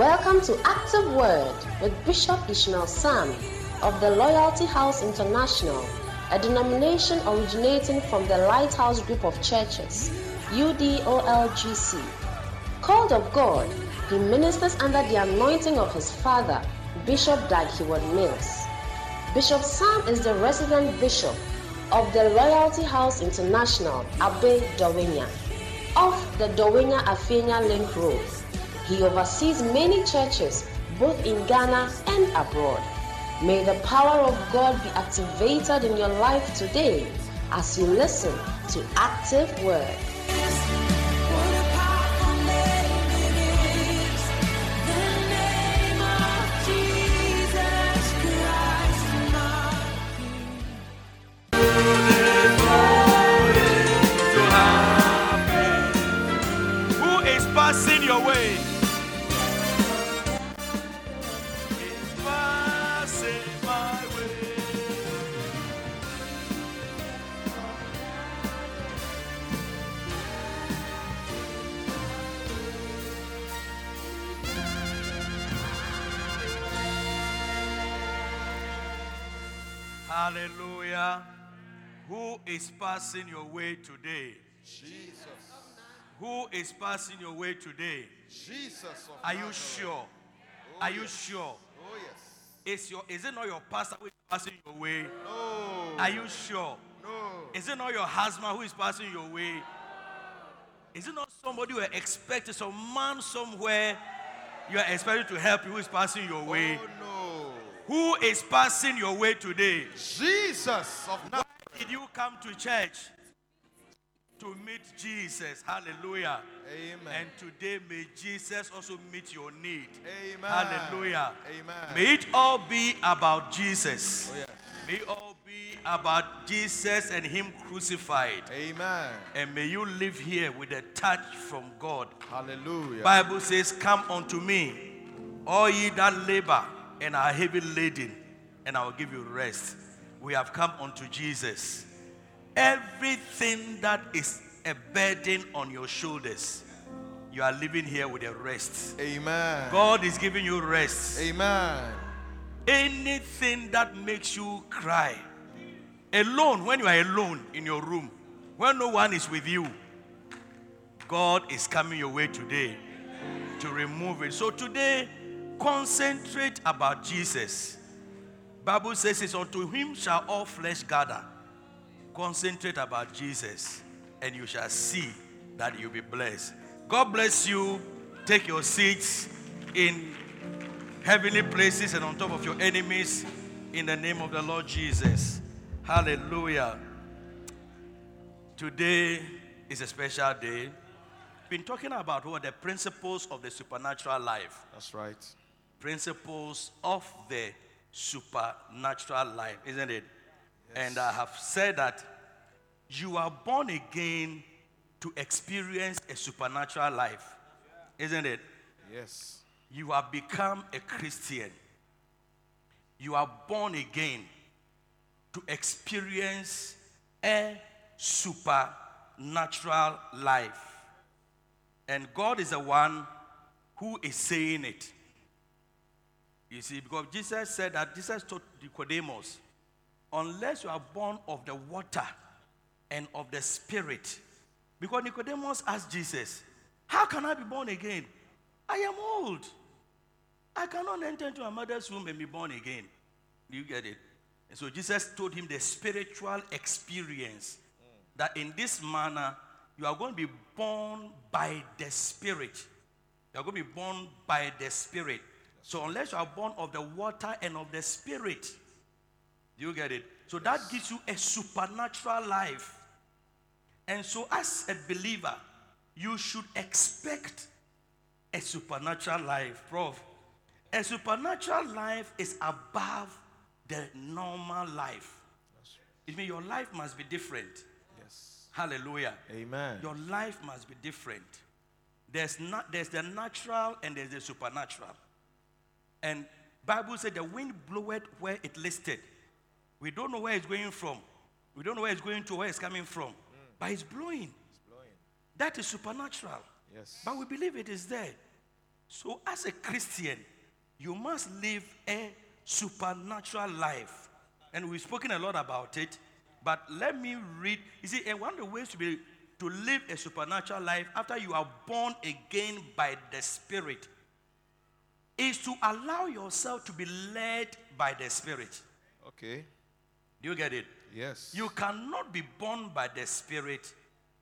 Welcome to Active Word with Bishop Ishmael Sam of the Loyalty House International, a denomination originating from the Lighthouse Group of Churches, UDOLGC. Called of God, he ministers under the anointing of his father, Bishop Dag Heward Mills. Bishop Sam is the resident bishop of the Loyalty House International, Abe Dawenya, off the Dawenya Afenya Link Road. He oversees many churches both in Ghana and abroad. May the power of God be activated in your life today as you listen to Active Word. Who is passing your way today? Jesus. Who is passing your way today? Jesus of Are you sure? Oh, are you sure? Oh yes. Is your is it not your pastor who is passing your way? No. Are you sure? No. Is it not your husband who is passing your way? Is it not somebody you are expecting, some man somewhere you are expecting to help you who is passing your oh, way? Oh no. Who is passing your way today? Jesus of Nazareth. Did you come to church to meet Jesus? Hallelujah. Amen. And today may Jesus also meet your need. Amen. Hallelujah. Amen. May it all be about Jesus. Oh, yes. May it all be about Jesus and Him crucified. Amen. And may you live here with a touch from God. Hallelujah. Bible says, Come unto me, all ye that labor and are heavy laden, and I will give you rest. We have come unto Jesus. Everything that is a burden on your shoulders, you are living here with a rest. Amen. God is giving you rest. Amen. Anything that makes you cry, alone, when you are alone in your room, when no one is with you, God is coming your way today to remove it. So today, concentrate about Jesus. Bible says it's unto him shall all flesh gather. Concentrate about Jesus, and you shall see that you'll be blessed. God bless you. Take your seats in heavenly places and on top of your enemies in the name of the Lord Jesus. Hallelujah. Today is a special day. Been talking about what the principles of the supernatural life. That's right. Principles of the supernatural life, isn't it? And I have said that you are born again to experience a supernatural life, isn't it? Yes. You have become a Christian. You are born again to experience a supernatural life. And God is the one who is saying it. You see, because Jesus said that Jesus told Nicodemus, unless you are born of the water and of the spirit. Because Nicodemus asked Jesus, How can I be born again? I am old. I cannot enter into a mother's womb and be born again. Do you get it? And so Jesus told him the spiritual experience that in this manner you are going to be born by the Spirit. You are going to be born by the Spirit. So unless you are born of the water and of the Spirit, do you get it? So that gives you a supernatural life. And so, as a believer, you should expect a supernatural life, Prof. A supernatural life is above the normal life. It means your life must be different. Yes. Hallelujah. Amen. Your life must be different. There's not there's the natural and there's the supernatural. And Bible said the wind bloweth where it listed. We don't know where it's going from. We don't know where it's going to, where it's coming from. Mm. But it's blowing. It's blowing. That is supernatural. Yes. But we believe it is there. So, as a Christian, you must live a supernatural life. And we've spoken a lot about it. But let me read. You see, one of the ways to be to live a supernatural life after you are born again by the Spirit is to allow yourself to be led by the Spirit. Okay. Do you get it? Yes. You cannot be born by the Spirit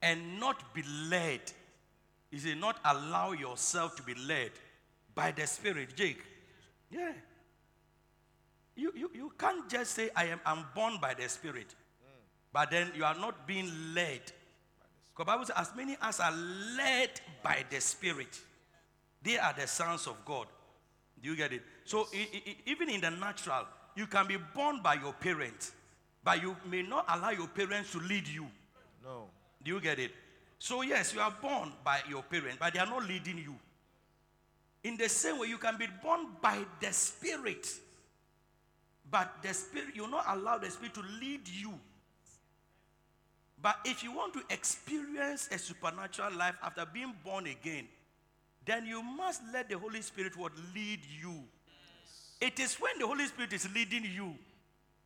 and not be led. You see, not allow yourself to be led by the Spirit, Jake. Yeah. You, you, you can't just say, I am I'm born by the Spirit, but then you are not being led. Because Bible says, as many as are led by the Spirit, they are the sons of God. Do you get it? So i- i- i- even in the natural, you can be born by your parents, but you may not allow your parents to lead you. no. Do you get it? So, yes, you are born by your parents, but they are not leading you. In the same way, you can be born by the Spirit, but the Spirit, you not allow the Spirit to lead you. But if you want to experience a supernatural life after being born again, then you must let the Holy Spirit what lead you. It is when the Holy Spirit is leading you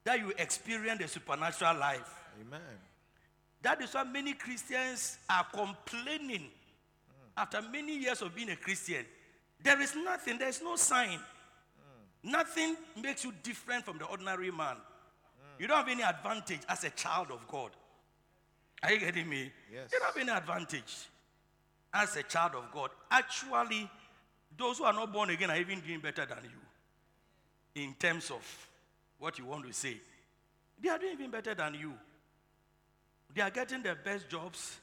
that you experience the supernatural life. Amen. That is why many Christians are complaining after many years of being a Christian. There is nothing, there is no sign. Nothing makes you different from the ordinary man. You don't have any advantage as a child of God. Are you getting me? Yes. You don't have any advantage as a child of God. Actually, those who are not born again are even doing better than you in terms of what you want to say. They are doing even better than you. They are getting the best jobs.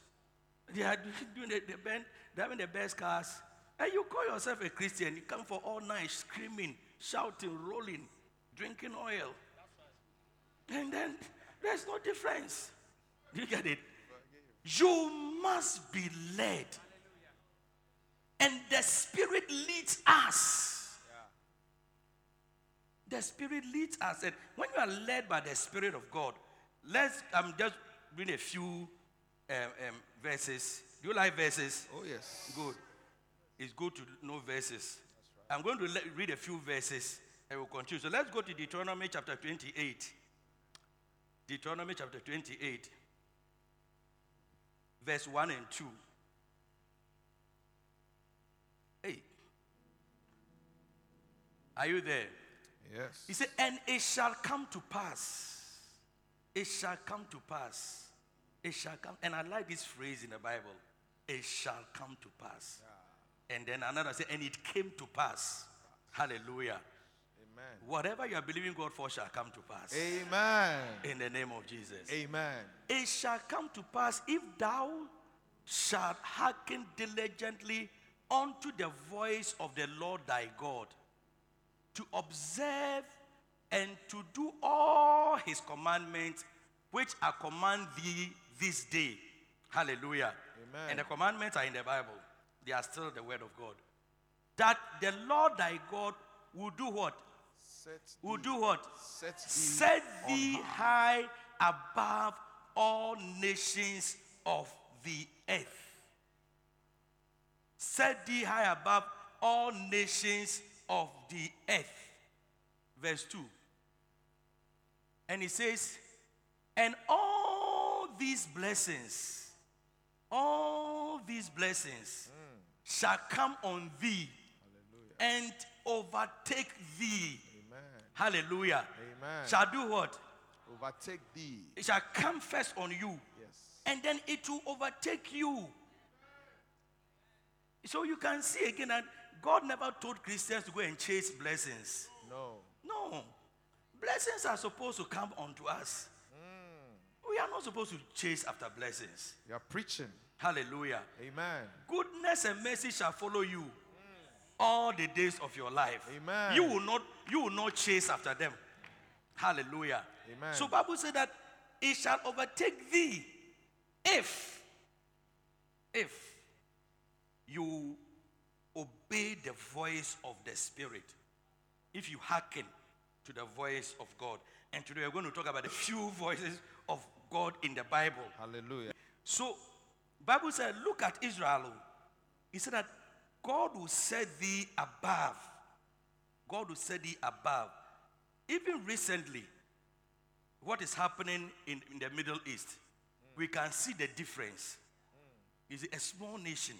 They are doing the, the best, they're having the best cars. And you call yourself a Christian. You come for all night screaming, shouting, rolling, drinking oil. And then there's no difference. Do you get it? You must be led. And the Spirit leads us. The Spirit leads us. And when you are led by the Spirit of God, let's I'm just read a few um, um, verses. Do you like verses? Oh, yes. Good. It's good to know verses. I'm going to le- read a few verses and we'll continue. So let's go to Deuteronomy chapter 28. Deuteronomy chapter 28, verse 1 and 2. Hey. Are you there? Yes. He said, And it shall come to pass. It shall come to pass. It shall come. And I like this phrase in the Bible. It shall come to pass. And then another said, And it came to pass. Hallelujah. Amen. Whatever you are believing God for shall come to pass. Amen. In the name of Jesus. Amen. It shall come to pass if thou shalt hearken diligently unto the voice of the Lord thy God, to observe and to do all his commandments which I command thee this day. Hallelujah. Amen. And the commandments are in the Bible, they are still the word of God. That the Lord thy God will do what? Set Will thee- do what? Set thee, set thee high above all nations of the earth. Set thee high above all nations of the earth. Verse 2. And he says, And all these blessings, all these blessings shall come on thee and overtake thee. Amen. Hallelujah. Amen. Shall do what? Overtake thee. It shall come first on you, Yes. and then it will overtake you. So you can see again that God never told Christians to go and chase blessings. No. No. Blessings are supposed to come onto us. Mm. We are not supposed to chase after blessings. You are preaching. Hallelujah. Amen. Goodness and mercy shall follow you mm. all the days of your life. Amen. You will not you will not chase after them. Hallelujah. Amen. So Bible said that it shall overtake thee if if you obey the voice of the spirit. If you hearken to the voice of God. And today we're going to talk about a few voices of God in the Bible. Hallelujah. So, Bible said, look at Israel. He said that God will set thee above. God will set thee above. Even recently, what is happening in, in the Middle East, we can see the difference. Is a small nation,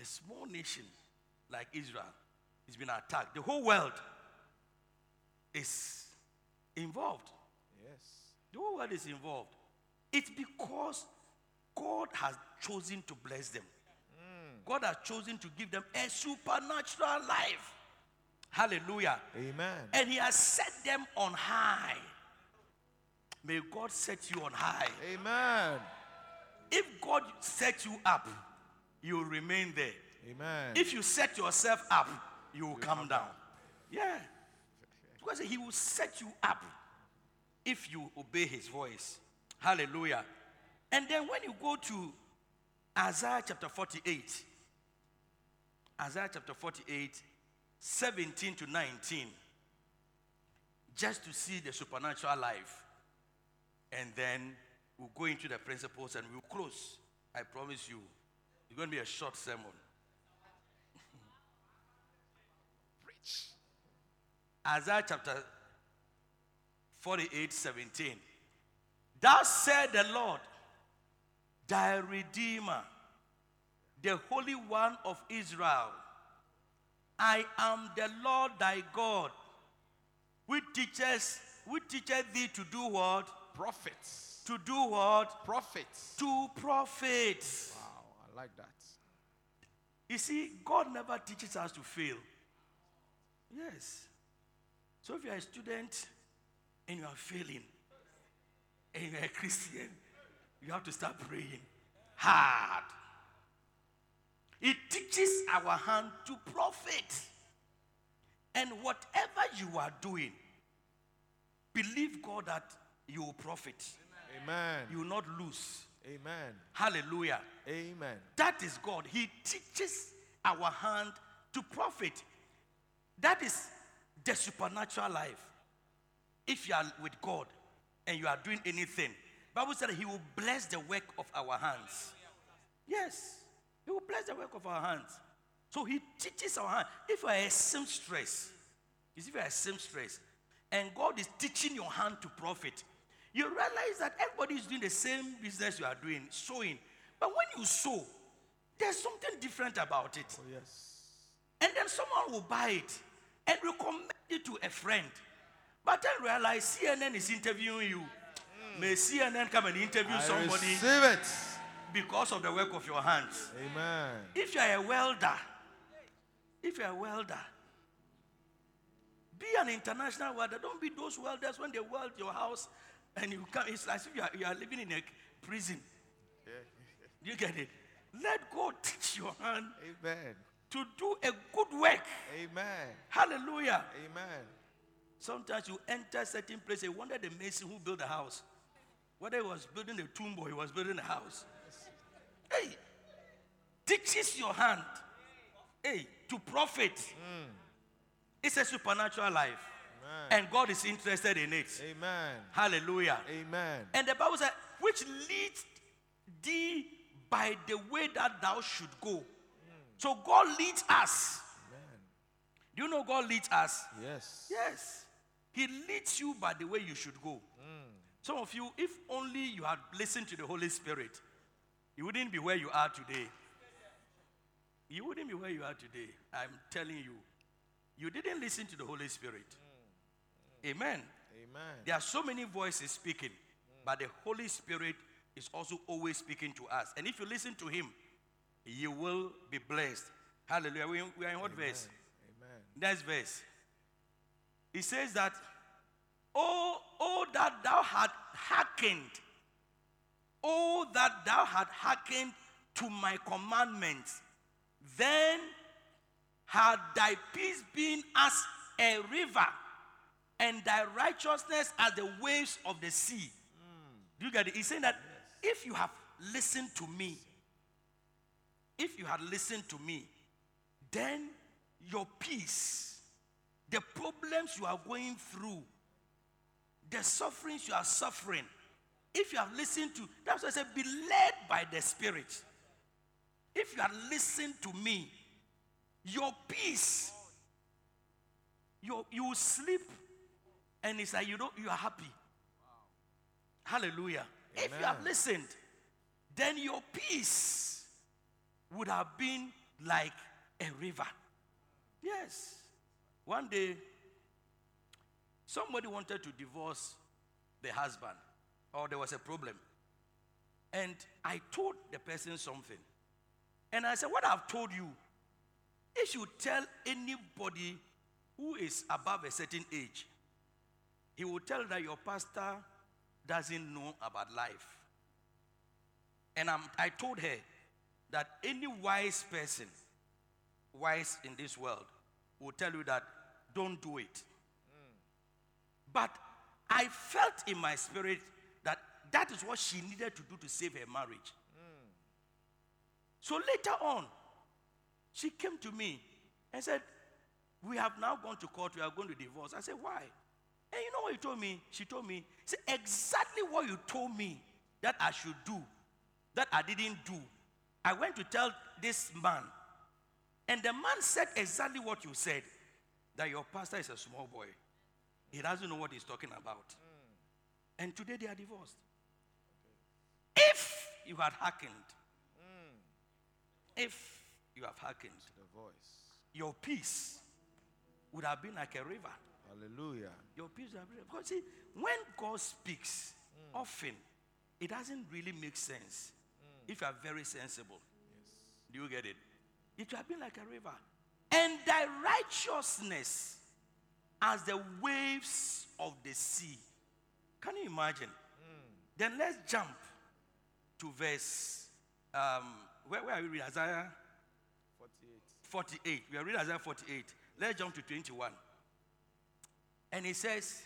a small nation like Israel is being attacked. The whole world is involved. Yes. The whole world is involved. It's because God has chosen to bless them. Mm. God has chosen to give them a supernatural life. Hallelujah. Amen. And He has set them on high. May God set you on high. Amen. If God set you up, you remain there. Amen. If you set yourself up, you will come down. Yeah. Because He will set you up if you obey His voice. Hallelujah. And then when you go to Isaiah chapter 48, Isaiah chapter 48, 17 to 19, just to see the supernatural life. And then we'll go into the principles and we'll close. I promise you. It's going to be a short sermon. Isaiah chapter 48, 17. Thus said the Lord, thy Redeemer, the Holy One of Israel. I am the Lord thy God, which teaches, which teacheth thee to do what? Profits. To do what? Profits. To profits. Wow, I like that. You see, God never teaches us to fail. Yes. So if you're a student and you are failing, and you're a Christian, you have to start praying hard. It teaches our hand to profit. And whatever you are doing, believe God that you will profit. Amen. You will not lose. Amen. Hallelujah. Amen. That is God. He teaches our hand to profit. That is the supernatural life. If you are with God and you are doing anything, Bible said He will bless the work of our hands. Yes, He will bless the work of our hands. So He teaches our hand. If you are a seamstress, if you are a seamstress, and God is teaching your hand to profit, you realize that everybody is doing the same business you are doing, sewing. But when you sew, there's something different about it. Oh, yes. And then someone will buy it and recommend it to a friend. But then realize CNN is interviewing you. Hmm. May CNN come and interview I somebody receive it. because of the work of your hands. Amen. If you are a welder, if you are a welder, be an international welder. Don't be those welders when they weld your house and you come. It's as if you are, you are living in a prison. Yeah. You get it? Let God teach your hand Amen. To do a good work. Amen. Hallelujah. Amen. Sometimes you enter certain place, you wonder the mason who built the house. Whether he was building a tomb or he was building a house. Hey, teaches your hand, hey, to profit. Mm. It's a supernatural life. Amen. And God is interested in it. Amen. Hallelujah. Amen. And the Bible says, which leads thee by the way that thou should go. So God leads us. Amen. Do you know God leads us? Yes. Yes. He leads you by the way you should go. Mm. Some of you, if only you had listened to the Holy Spirit, you wouldn't be where you are today. You wouldn't be where you are today. I'm telling you. You didn't listen to the Holy Spirit. Mm. Amen. Amen. There are so many voices speaking, mm. but the Holy Spirit is also always speaking to us. And if you listen to Him, you will be blessed. Hallelujah. We, we are in what verse? Amen. Next verse. He says that, Oh, oh, that thou had hearkened, oh, that thou had hearkened to my commandments, then had thy peace been as a river, and thy righteousness as the waves of the sea. Mm. Do you get it? He's saying that if you have listened to me, if you had listened to me, then your peace, the problems you are going through, the sufferings you are suffering, if you have listened to, that's why I said, be led by the Spirit. If you have listened to me, your peace. You, you sleep and it's like you know you are happy. Hallelujah. If you have listened, then your peace would have been like a river. Yes. One day, somebody wanted to divorce the husband, or there was a problem. And I told the person something. And I said, What I've told you, if you tell anybody who is above a certain age, he will tell that your pastor doesn't know about life. And I'm, I told her that any wise person, wise in this world, will tell you that don't do it. But I felt in my spirit that that is what she needed to do to save her marriage. So later on, she came to me and said, We have now gone to court, we are going to divorce. I said, Why? And you know what he told me? She told me, "Say exactly what you told me that I should do, that I didn't do. I went to tell this man, and the man said exactly what you said that your pastor is a small boy. He doesn't know what he's talking about. Mm. And today they are divorced. If you had hearkened, mm. if you have hearkened, The voice. your peace would have been like a river. Hallelujah. Your peace would have been. Because see, when God speaks, mm. often it doesn't really make sense if you are very sensible. Do you get it? It would have been like a river. And thy righteousness as the waves of the sea. Can you imagine? Then let's jump to verse. Um, where, where are we reading? Isaiah 48. 48. We are reading Isaiah 48. Let's jump to 21. And it says,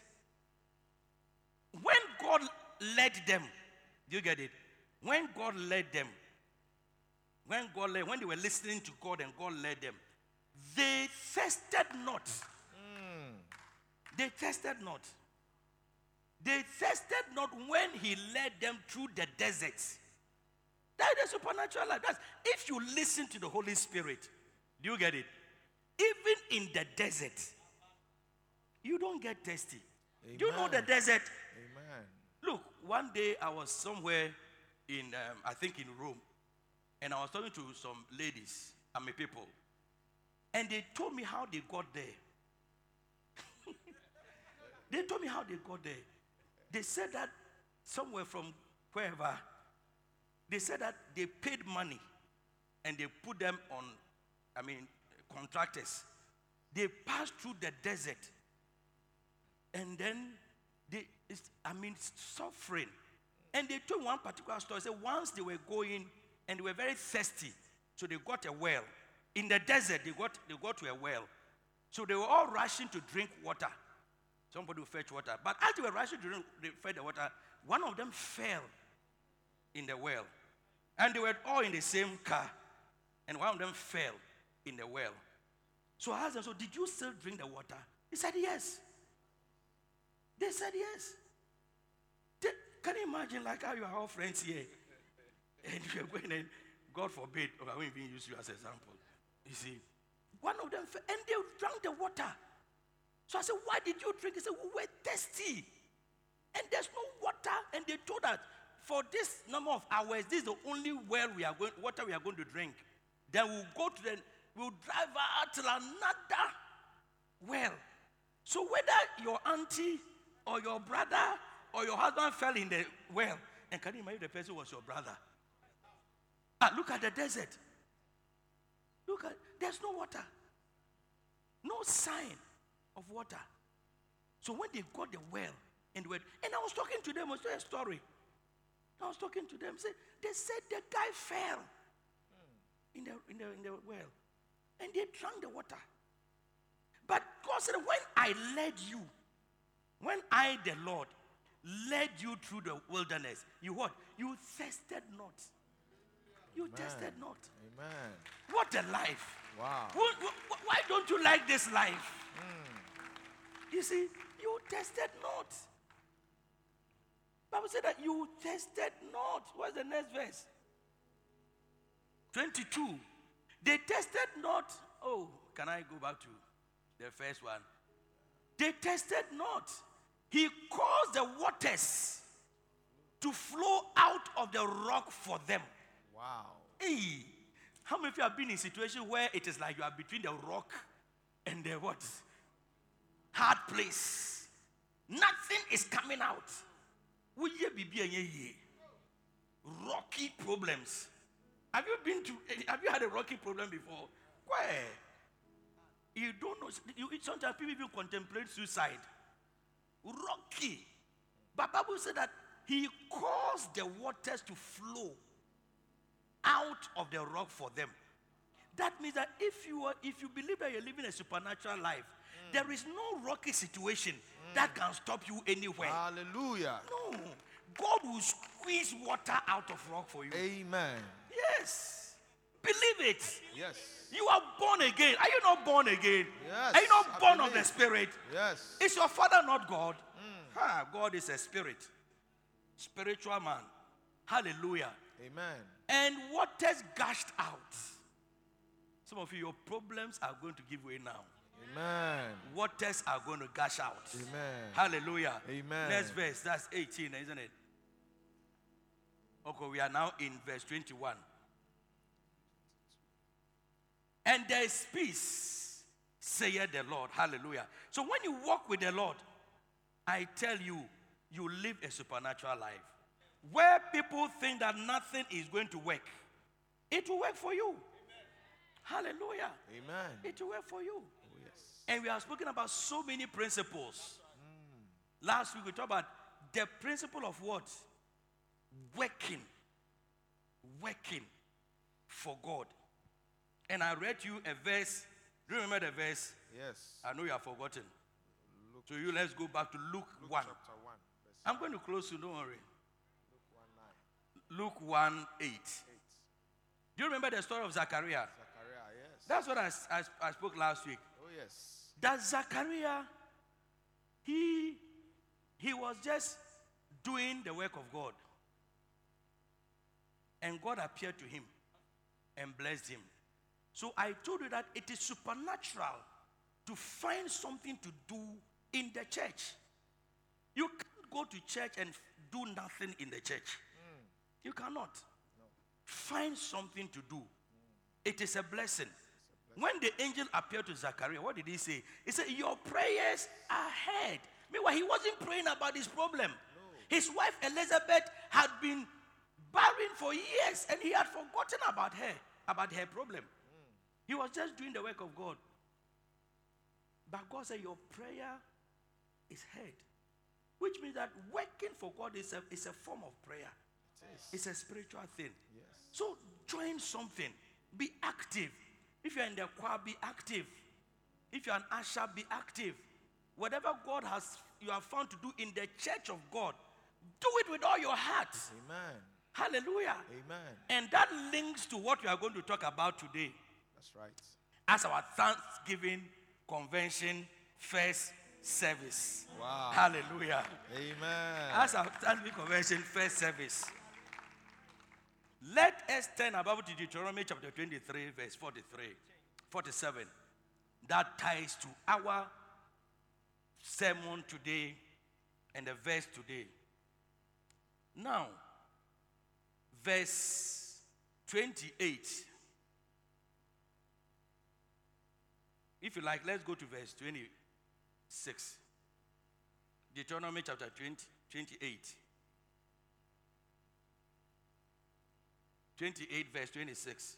When God led them, do you get it? When God led them, when God led, when they were listening to God and God led them, they thirsted not. Hmm. They tested not. They tested not when He led them through the deserts. That is supernatural life. That's if you listen to the Holy Spirit. Do you get it? Even in the desert, you don't get thirsty. Do you know the desert? Amen. Look, one day I was somewhere in, um, I think in Rome, and I was talking to some ladies, I mean people, and they told me how they got there. they told me how they got there. They said that somewhere from wherever, they said that they paid money and they put them on, I mean, contractors. They passed through the desert and then they, I mean, suffering. And they told one particular story. Say once they were going and they were very thirsty, so they got a well in the desert. They got they got to a well, so they were all rushing to drink water. Somebody will fetch water, but as they were rushing to drink, they fetch the water. One of them fell in the well, and they were all in the same car, and one of them fell in the well. So I asked them, "So did you still drink the water?" He said, "Yes." They said yes. Can you imagine like how you are all friends here? And you're going and God forbid, I won't even use you as an example. You see, one of them and they drank the water. So I said, Why did you drink? He said, We were thirsty. And there's no water. And they told us, for this number of hours, this is the only well we are going, water we are going to drink. Then we'll go to the, we'll drive out to another well. So whether your auntie or your brother or your husband fell in the well, and can you imagine the person was your brother? Ah, look at the desert. Look at there's no water. No sign of water. So when they got the well and went, and I was talking to them, I was telling a story. I was talking to them. Say, they said the guy fell in the, in, the, in the well. And they drank the water. But God said, when I led you, when I, the Lord, led you through the wilderness, you what? You thirsted not. You tested not. Amen. What a life. Wow. Wh- wh- wh- Why don't you like this life? Hmm. You see, you tested not. Bible said that you tested not. What's the next verse? 22. They tested not Oh, can I go back to the first one? They tested not. He caused the waters to flow out of the rock for them. Wow. Hey, how many of you have been in a situation where it is like you are between the rock and the what? Hard place. Nothing is coming out. Woyɛ biribi a ɛnyɛ yie. Rocky problems. Have you been to? Have you had a rocky problem before? Where? You don't know. You, sometimes people even contemplate suicide. Rocky. But Bible said that he caused the waters to flow out of the rock for them. That means that if you are, if you believe that you're living a supernatural life, mm. there is no rocky situation that mm. can stop you anywhere. Hallelujah. no, God will squeeze water out of rock for you. Amen. Yes, believe it. Yes. You are born again. Are you not born again? Yes, Are you not I born of the. Spirit? Yes. Is your father not God? Hmm. Ha, God is a spirit, spiritual man. Hallelujah. Amen. And waters gushed out. Some of you, your problems are going to give way now. Amen. Waters are going to gush out. Amen. Hallelujah. Amen. Next verse, that's 18, isn't it? Okay, we are now in verse 21. And there is peace, saith the Lord. Hallelujah. So when you walk with the Lord, I tell you, you live a supernatural life. Where people think that nothing is going to work, it will work for you. Hallelujah. Amen. It will work for you. Oh, yes. And we have spoken about so many principles. Last week we talked about the principle of what? Working. Working for God. And I read you a verse. Do you remember the verse? Yes. I know you have forgotten. Luke, So you let's go back to Luke, Luke 1. chapter 1, verse I'm going to close you, don't worry. Luke 1 9. Luke 1 8. 8. Do you remember the story of Zachariah? Zachariah, yes. That's what I spoke last week. oh, yes. that Zachariah, he, he was just doing the work of God. And God appeared to him and blessed him. So I told you that it is supernatural to find something to do in the church. You can't go to church and do nothing in the church. Mm. You cannot. Find something to do. Mm. It is a blessing. When the angel appeared to Zachariah, what did he say? He said, Your prayers are heard. Meanwhile, he wasn't praying about his problem. His wife Elizabeth had been barren for years and he had forgotten about her, about her problem. He was just doing the work of God. But God said, Your prayer is heard. Which means that working for God is a, is a form of prayer, It is. it's a spiritual thing. Yes. So join something. Be active. If you're in the choir, be active. If you're an usher, be active. Whatever God has you have found to do in the church of God, do it with all your heart. Amen. Hallelujah. Amen. And that links to what we are going to talk about today That's right. as our Thanksgiving convention first service. Wow. Hallelujah. Amen. As our Thanksgiving convention first service. Let us turn about to Deuteronomy chapter 23, verse 43, 47. That ties to our sermon today and the verse today. Now, verse 28. If you like, let's go to verse 26. Deuteronomy chapter 20, 28. 28, verse 26.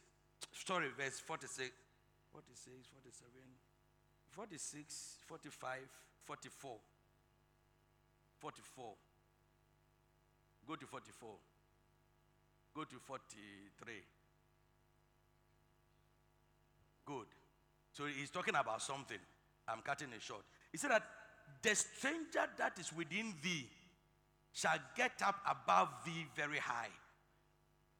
Sorry, verse 46. 46, 47, 46, 45, 44. 44. Go to 44. Go to 43. Good. So he's talking about something. I'm cutting it short. He said that the stranger that is within thee shall get up above thee very high.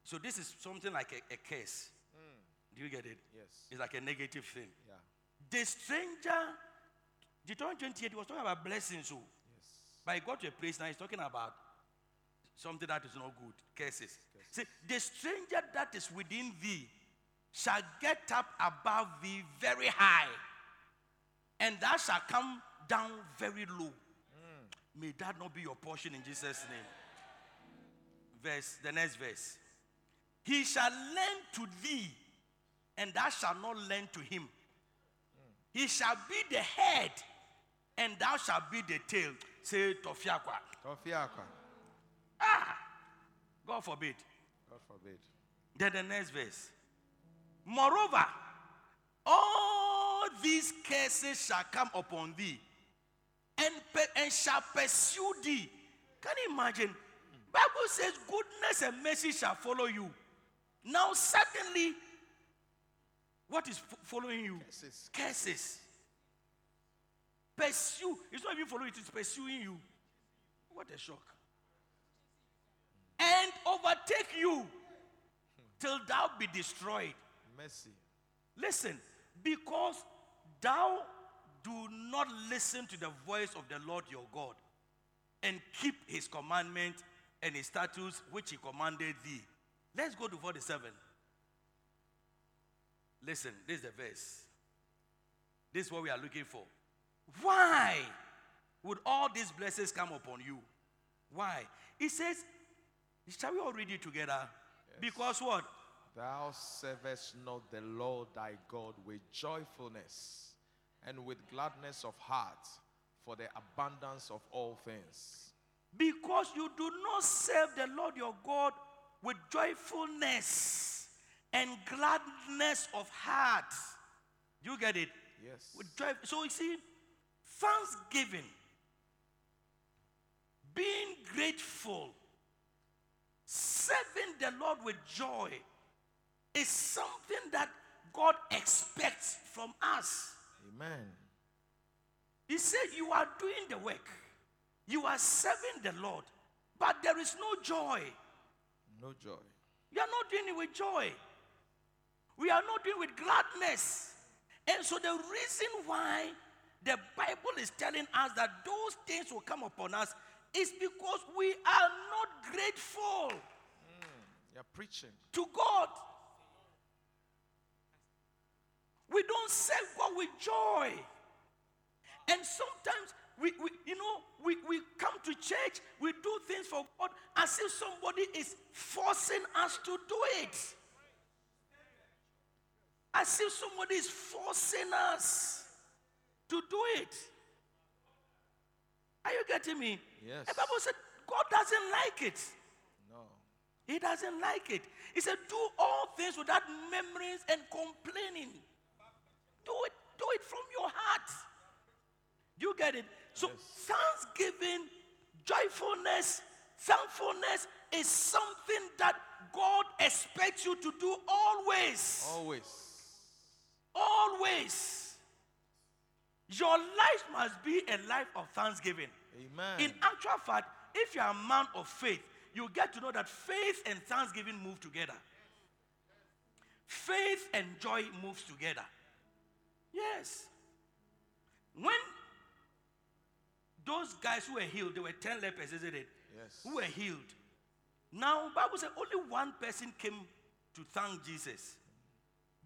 So this is something like a, a curse. Hmm. Do you get it? Yes. It's like a negative thing. Yeah. The stranger, Deuteronomy 28, he was talking about blessings. So, Yes. but he got to a place now, he's talking about something that is not good, curses. See, the stranger that is within thee shall get up above thee very high, and thou shalt come down very low. May that not be your portion in Jesus' name. Verse, the next verse. He shall lend to thee, and thou shalt not lend to him. He shall be the head, and thou shalt be the tail. Say Tofiakwa. Tofiakwa. Ah! God forbid. God forbid. Then the next verse. Moreover, all these curses shall come upon thee and, pe- and shall pursue thee. Can you imagine? Bible says goodness and mercy shall follow you. Now suddenly, what is fo- following you? Curses. Curses. Pursue. It's not even following, it is pursuing you. What a shock. And overtake you till thou be destroyed. Mercy. Listen, because thou do not listen to the voice of the Lord your God and keep his commandment and his statutes which he commanded thee. Let's go to 47. Listen, this is the verse. This is what we are looking for. Why would all these blessings come upon you? Why? It says, shall we all read it together? Because what? Thou servest not the Lord thy God with joyfulness and with gladness of heart for the abundance of all things. Because you do not serve the Lord your God with joyfulness and gladness of heart. You get it? Yes. With joy. So you see, thanksgiving, being grateful, serving the Lord with joy is something that God expects from us. Amen. He said, You are doing the work, you are serving the Lord, but there is no joy. No joy. You are not doing it with joy. We are not doing it with gladness. And so the reason why the Bible is telling us that those things will come upon us is because we are not grateful mm, You're preaching. to God. We don't serve God with joy. And sometimes we, we you know, we, we come to church, we do things for God as if somebody is forcing us to do it. As if somebody is forcing us to do it. Are you getting me? Yes. The Bible said God doesn't like it. No. He doesn't like it. He said, Do all things without murmurings and complaining. Do it, do it from your heart. Do you get it? So, Yes. thanksgiving, joyfulness, thankfulness is something that God expects you to do always. Always. Always. Your life must be a life of thanksgiving. Amen. In actual fact, if you're a man of faith, you get to know that faith and thanksgiving move together. Faith and joy moves together. Yes. When those guys who were healed, there were 10 lepers, isn't it? Yes. Who were healed. Now, Bible said only one person came to thank Jesus.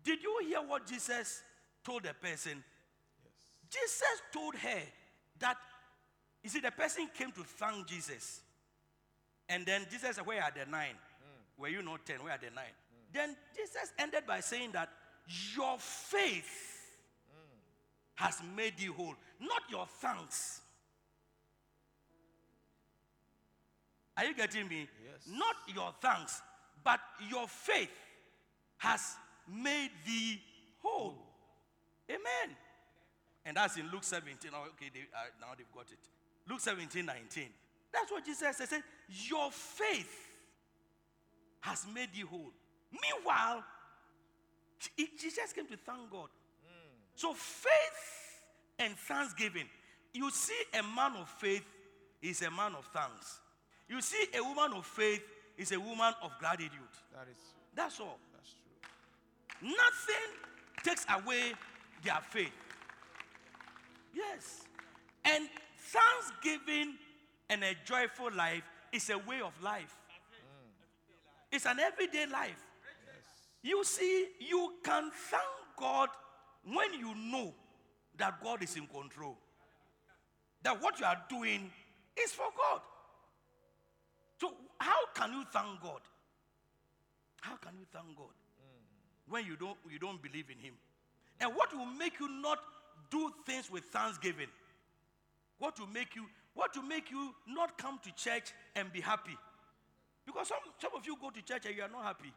Did you hear what Jesus told the person? Yes. Jesus told her that, you see, the person came to thank Jesus. And then Jesus said, Where are the nine? Hmm. Were you not ten? Where are the nine? Hmm. Then Jesus ended by saying that your faith has made you whole, not your thanks. Are you getting me? Yes. Not your thanks, but your faith has made thee whole. Amen. And that's in Luke 17. Oh, okay, they, uh, now they've got it. Luke 17, 19. That's what Jesus said. Said, Your faith has made you whole. Meanwhile, he came to thank God. So faith and thanksgiving. You see, a man of faith is a man of thanks. You see, a woman of faith is a woman of gratitude. That is That's all. that's true. Nothing takes away their faith. Yes. And thanksgiving and a joyful life is a way of life. It's an everyday life. Yes. You see, you can thank God when you know that God is in control. That what you are doing is for God. So, how can you thank God? How can you thank God when you don't, you don't believe in Him? And what will make you not do things with thanksgiving? What will make you what will make you not come to church and be happy? Because some, some of you go to church and you are not happy.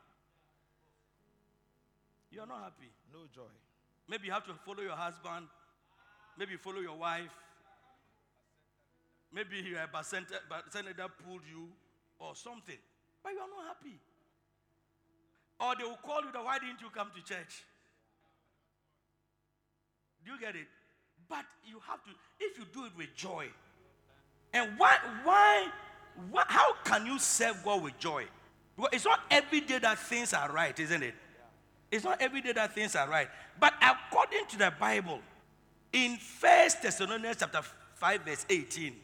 You are not happy. No joy. Maybe you have to follow your husband. Maybe you follow your wife. Maybe your senator, senator pulled you or something. But you are not happy. Or they will call you that why didn't you come to church? Do you get it? But you have to, if you do it with joy. And why, why, why how can you serve God with joy? Because it's not every day that things are right, isn't it? It's not every day that things are right. But according to the Bible, in First Thessalonians chapter 5, verse 18.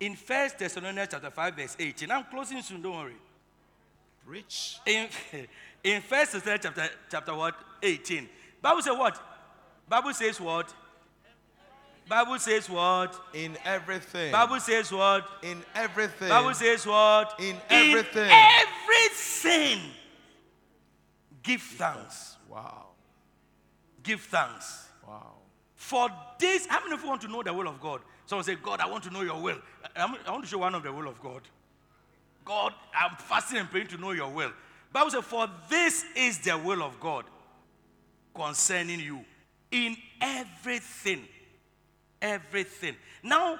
In First Thessalonians chapter 5, verse 18. I'm closing soon, don't worry. Rich. In, in First Thessalonians chapter, chapter what? 18. Bible says what? Bible says what? Bible says what? In everything. Bible says what? In everything. Bible says what? In everything. everything. Give thanks. Wow. Give thanks. Wow. For this, how many of you want to know the will of God? Someone say, God, I want to know your will. I want to show one of the will of God. God, I'm fasting and praying to know your will. Bible says, for this is the will of God concerning you in everything. Everything. Now,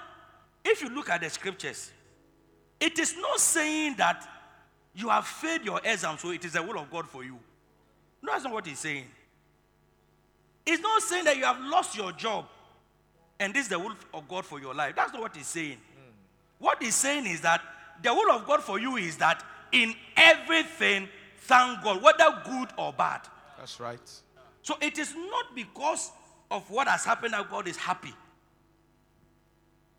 if you look at the scriptures, it is not saying that you have failed your exam, so it is the will of God for you. No, that's not what he's saying. He's not saying that you have lost your job and this is the will of God for your life. That's not what he's saying. Hmm. What he's saying is that the will of God for you is that in everything, thank God, whether good or bad. That's right. So it is not because of what has happened that God is happy.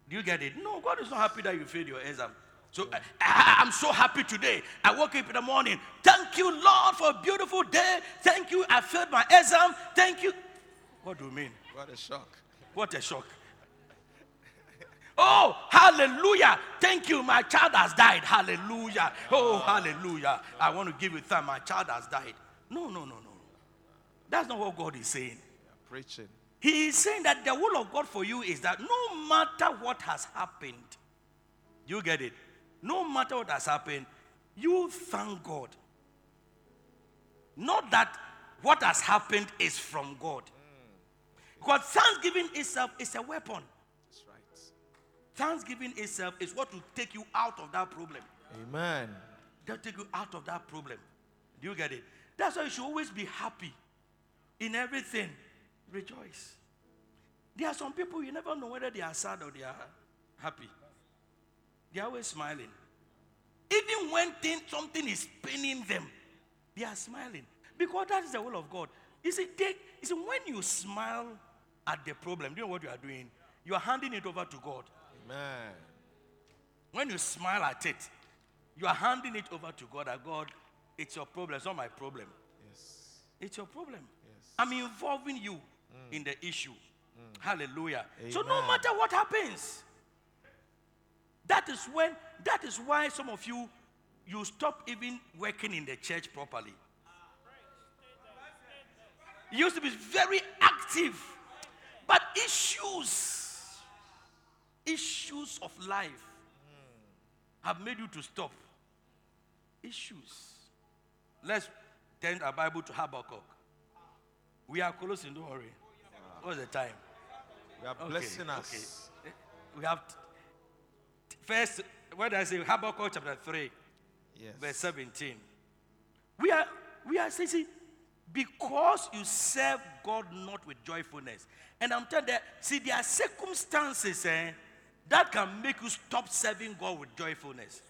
Do you get it? No, God is not happy that you failed your exam. So I, I, I'm so happy today. I woke up in the morning. Thank you, Lord, for a beautiful day. Thank you. I failed my exam. Thank you. What do you mean? What a shock. What a shock. Oh, hallelujah. Thank you. My child has died. Hallelujah. Oh, hallelujah. I want to give you thanks. My child has died. No, no, no, no. That's not what God is saying. Preaching. He is saying that the will of God for you is that no matter what has happened, you get it? No matter what has happened, you thank God. Not that what has happened is from God. Because thanksgiving itself is a weapon. That's right. Thanksgiving itself is what will take you out of that problem. Amen. That'll take you out of that problem. Do you get it? That's why you should always be happy in everything. Rejoice. There are some people you never know whether they are sad or they are happy. They are always smiling. Even when thing, something is paining them, they are smiling because that is the will of God. You see, they, you see, when you smile at the problem, do you know what you are doing? You are handing it over to God. Amen. When you smile at it, you are handing it over to God. That God, it's your problem. It's not my problem. Yes. It's your problem. Yes. I'm involving you in the issue. Mm. Hallelujah. So no matter what happens, that is when that is why some of you you stop even working in the church properly. You used to be very active, but issues, issues of life have made you to stop. Issues. Let's turn our Bible to Habakkuk. We are closing, don't worry. What's the time? We are Okay, blessing us. okay. We have t- first, what did I say? Habakkuk chapter 3, Yes. verse 17. We are, we are saying, see, because you serve God not with joyfulness. And I'm telling you, that, see, there are circumstances eh, that can make you stop serving God with joyfulness.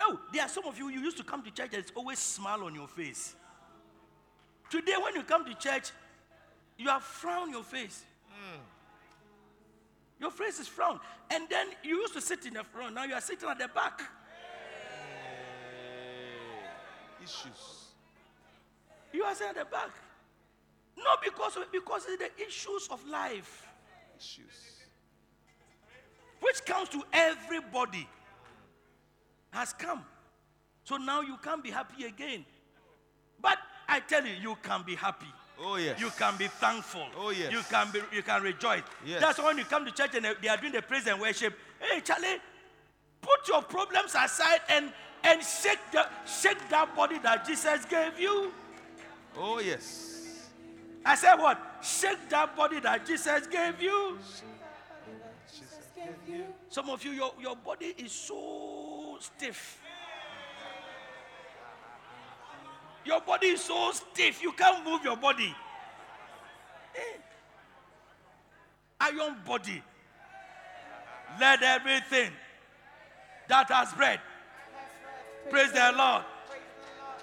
Oh, there are some of you, you used to come to church and it's always smile on your face. Today, when you come to church, you have frown your face. Your face is frown. And then you used to sit in the front, now you are sitting at the back. Issues. You are sitting at the back. Not because of because it's the issues of life, Issues. which comes to everybody, has come. So now you can't be happy again. But I tell you, you can be happy. Oh, yes. You can be thankful. Oh, yes. You can be you can rejoice. Yes. That's when you come to church and they- they are doing the praise and worship. Hey Charlie, put your problems aside and and shake the shake that body that Jesus gave you. Oh, yes. I said what? Shake that body that Jesus gave you. Some of you, your, your body is so stiff. Your body is so stiff, you can't move your body. Eh. Iron body. Let everything that has bread praise the Lord.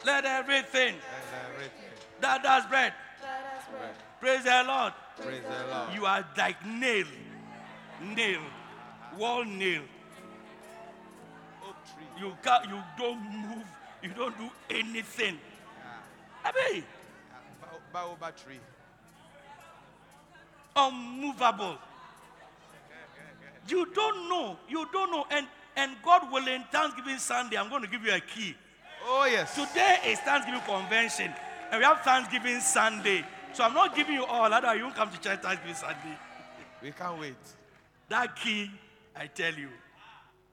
Let everything that has bread praise the Lord. Praise the Lord. You are like nail, nail, wall nail. You can't, you don't move, you don't do anything. I mean, Ba- Baobab tree. unmovable. You don't know, you don't know, and and God willing, Thanksgiving Sunday, I'm going to give you a key. Oh, yes. Today is Thanksgiving convention, and we have Thanksgiving Sunday. So I'm not giving you all, otherwise you won't come to church Thanksgiving Sunday. We can't wait. That key, I tell you.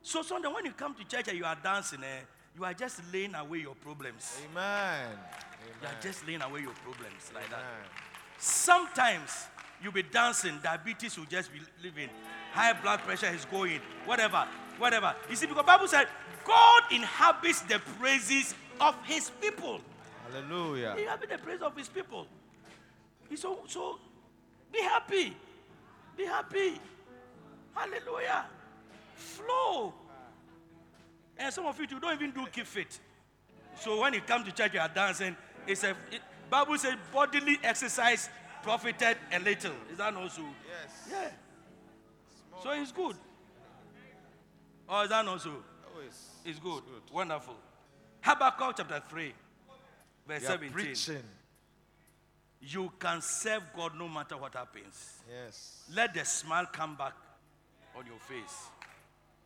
So Sunday, when you come to church and you are dancing, eh, you are just laying away your problems. Amen. You are just laying away your problems like that. Sometimes you'll be dancing, diabetes will just be living, high blood pressure is going, whatever, whatever. You see, because Bible said God inhabits the praises of his people. Hallelujah. He inhabits the praise of his people. He so so be happy. Be happy. Hallelujah. Flow. And some of you you don't even do keep fit. So when you come to church, you are dancing. It's a it, Bible says bodily exercise profited a little. Is that not so? Yes. Yeah. Small So it's good. Or oh, is that not so? Oh, it's, It's good. good. Wonderful. Habakkuk chapter 3, verse We 17. preaching. You can serve God no matter what happens. Yes. Let the smile come back on your face.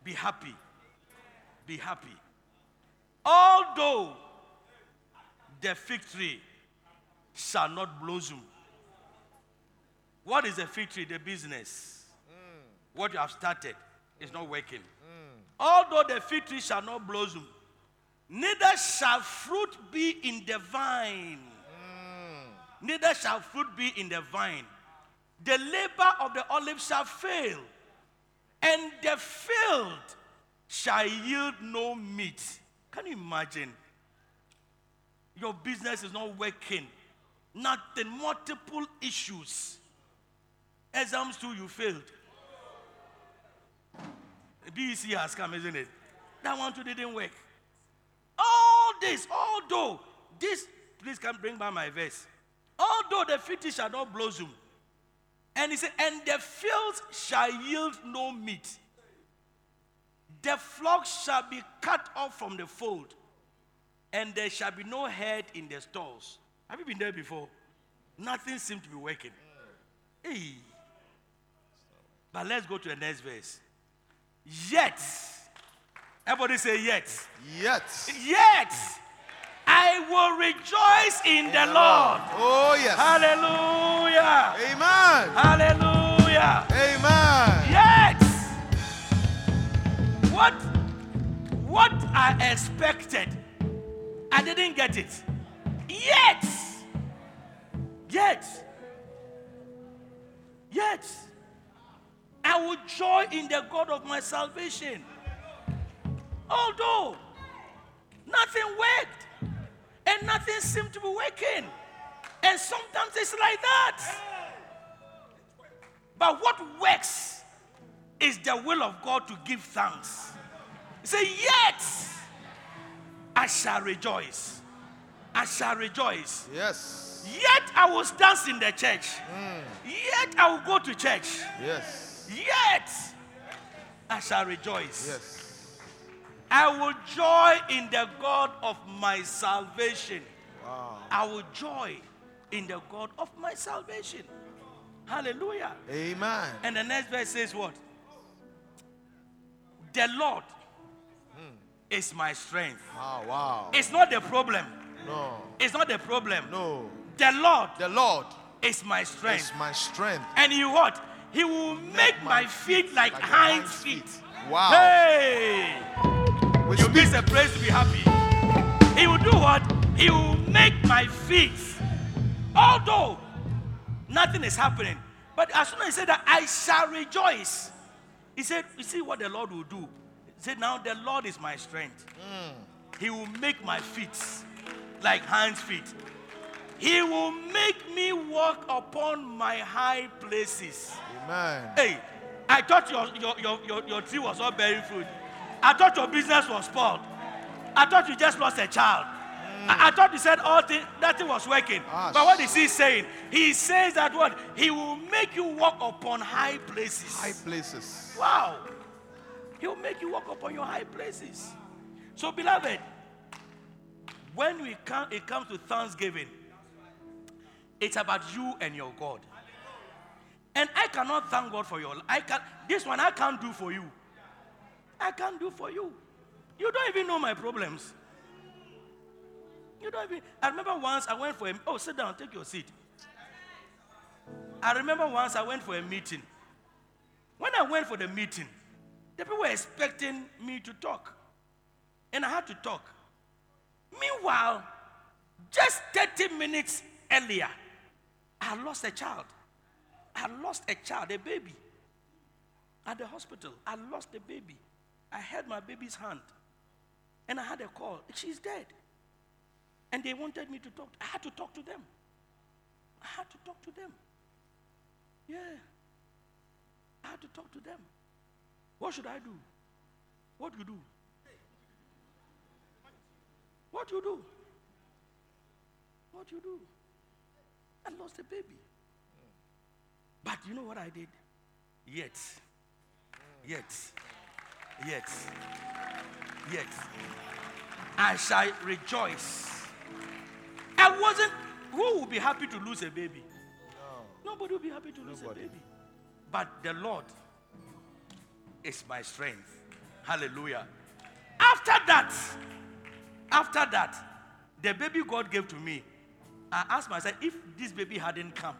Be happy. Be happy. Although the fig tree shall not blossom. What is a fig tree? The business. Mm. What you have started is not working. Mm. Although the fig tree shall not blossom, neither shall fruit be in the vine. Mm. Neither shall fruit be in the vine. The labor of the olive shall fail, and the field shall yield no meat. Can you imagine? Your business is not working. Nothing, multiple issues. Exams too, you failed. BEC has come, isn't it? That one too didn't work. All this, although this, please come bring back my verse. Although the tree shall not blossom, and he said, and the fields shall yield no meat. The flock shall be cut off from the fold, and there shall be no herd in the stalls. Have you been there before? Nothing seemed to be working. Hey. But let's go to the next verse. Yet, everybody say yet. Yet. Yet, I will rejoice in the Lord. Oh, yes. Hallelujah. Amen. Hallelujah. Amen. Yet, what, what I expected, I didn't get it. Yet, yet, yet, I will joy in the God of my salvation. Although nothing worked and nothing seemed to be working, and sometimes it's like that. But what works is the will of God to give thanks. Say, Yet I shall rejoice. I shall rejoice. Yes. Yet I will dance in the church. Hmm. Yet I will go to church. Yes. Yet I shall rejoice. Yes. I will joy in the God of my salvation. Wow. I will joy in the God of my salvation. Hallelujah. Amen. And the next verse says what? The Lord hmm. Is my strength. Oh, wow. It's not the problem. No. It's not the problem. No. The Lord The Lord is my is strength. my strength. And he what? He will make my feet like hinds hinds feet. Wow. Hey! We You miss a place to be happy. He will do what? He will make my feet. Although nothing is happening. But as soon as he said that, I shall rejoice. He said, You see what the Lord will do? Said, Now the Lord is my strength. He will make my feet like hands' feet. He will make me walk upon my high places. Amen. Hey, I thought your, your, your, your, your tree was all bearing fruit. I thought your business was spoiled. I thought you just lost a child. I, I thought you said all thing, nothing was working. Ah, but what is he saying? He says that what? He will make you walk upon high places. High places. Wow. He will make you walk upon your high places. So, beloved, when we come, it comes to Thanksgiving, it's about you and your God. And I cannot thank God for your I can this one I can't do for you. I can't do for you. You don't even know my problems. You don't even I remember once I went for a oh sit down, take your seat. I remember once I went for a meeting. When I went for the meeting, people were expecting me to talk. And I had to talk. Meanwhile, just 30 minutes earlier, I lost a child. I lost a child, a baby. At the hospital, I lost a baby. I held my baby's hand. And I had a call. She's dead. And they wanted me to talk. I had to talk to them. I had to talk to them. Yeah. I had to talk to them. What should I do? What you do? What you do? What you do? I lost a baby. But you know what I did? Yet. Yet. Yet. Yet. I shall rejoice. I wasn't. Who would be happy to lose a baby? Nobody would be happy to lose Nobody. a baby. But the Lord is my strength. Hallelujah. After that, after that, the baby God gave to me, I asked myself if this baby hadn't come.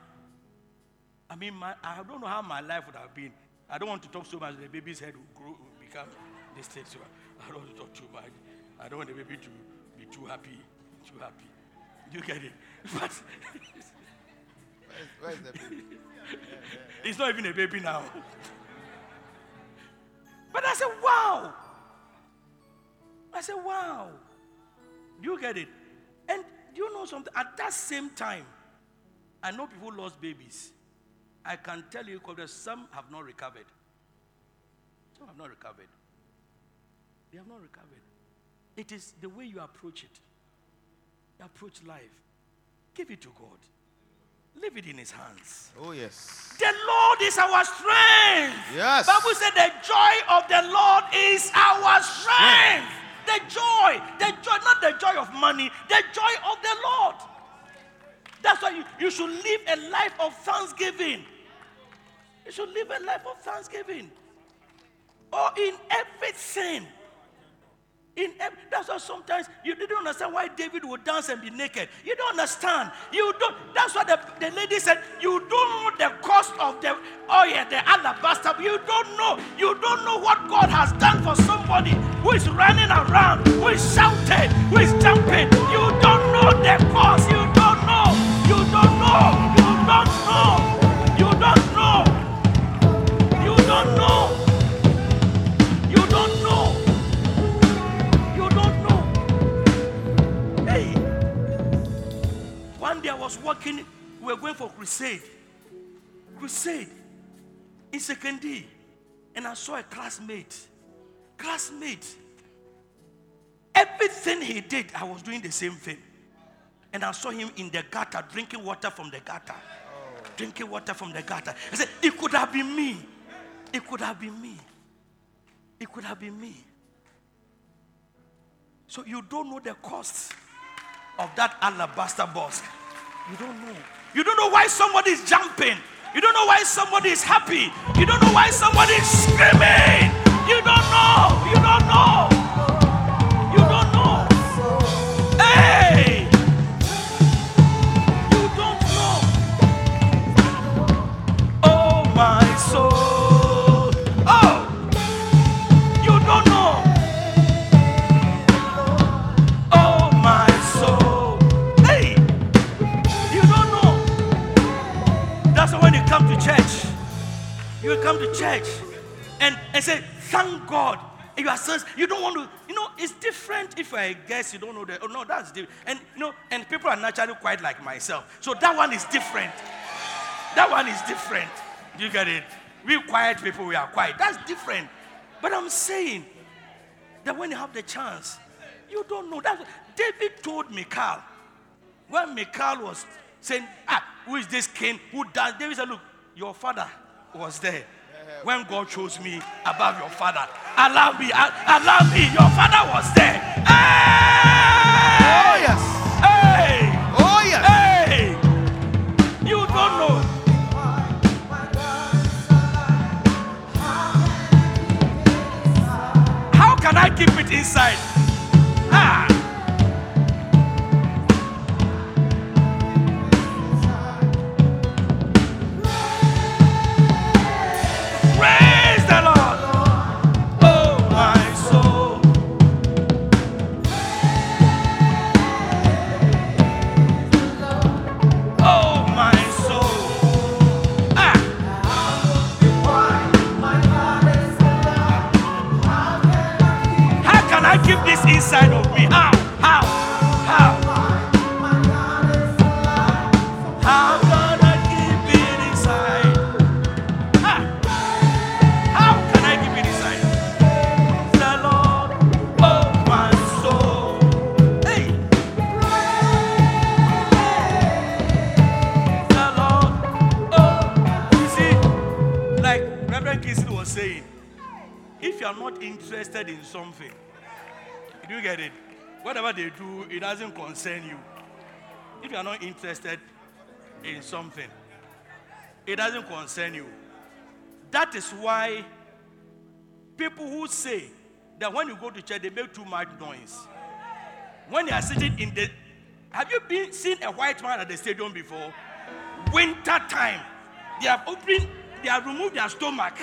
I mean, my, I don't know how my life would have been. I don't want to talk so much. The baby's head will grow, will become this thing. So I don't want to talk too much. I don't want the baby to be too happy, too happy. You get it? But Where's, where's the baby? it's not even a baby now. But I said, wow. I said, wow. Do you get it? And do you know something? At that same time, I know people lost babies. I can tell you because some have not recovered. Some have not recovered. They have not recovered. It is the way you approach it. You approach life. Give it to God. Leave it in His hands. Oh, yes. The Lord is our strength. Yes. Bible said the joy of the Lord is our strength. The joy, the joy, not the joy of money, the joy of the Lord. That's why you, you should live a life of thanksgiving. You should live a life of thanksgiving. Or in everything. In that's why sometimes you didn't understand why David would dance and be naked. You don't understand. You don't. That's why the, the lady said, You don't know the cost of the oil, the alabaster. You don't know. You don't know what God has done for somebody who is running around, who is shouting, who is jumping. You don't know the cost. You don't know. You don't know. You don't know. Was working, we were going for crusade. Crusade in second D. And I saw a classmate. Classmate. Everything he did, I was doing the same thing. And I saw him in the gutter drinking water from the gutter. Drinking water from the gutter. I said, It could have been me. It could have been me. It could have been me. So you don't know the cost of that alabaster box. You don't know. You don't know why somebody is jumping. You don't know why somebody is happy. You don't know why somebody is screaming. You don't know. You don't know. You will come to church and, and say, Thank God. You are sons, you don't want to, you know, it's different if I guess you don't know that. Oh, no, that's different. And, you know, and people are naturally quite like myself. So that one is different. That one is different. You get it? We quiet people, we are quiet. That's different. But I'm saying that when you have the chance, you don't know. That's David told Michal when Michal was saying, Ah, who is this king who does? David said, Look, your father was there when God chose me above your father. Allow me, allow me, your father was there. Oh, yes. Hey! Oh, yes. Hey! You don't know. How can I keep it inside? Interested in something, do you get it? Whatever they do, it doesn't concern you. If you are not interested in something, it doesn't concern you. That is why people who say that when you go to church, they make too much noise. When they are sitting in the. Have you been seen a white man at the stadium before? Winter time. They have opened, they have removed their stomach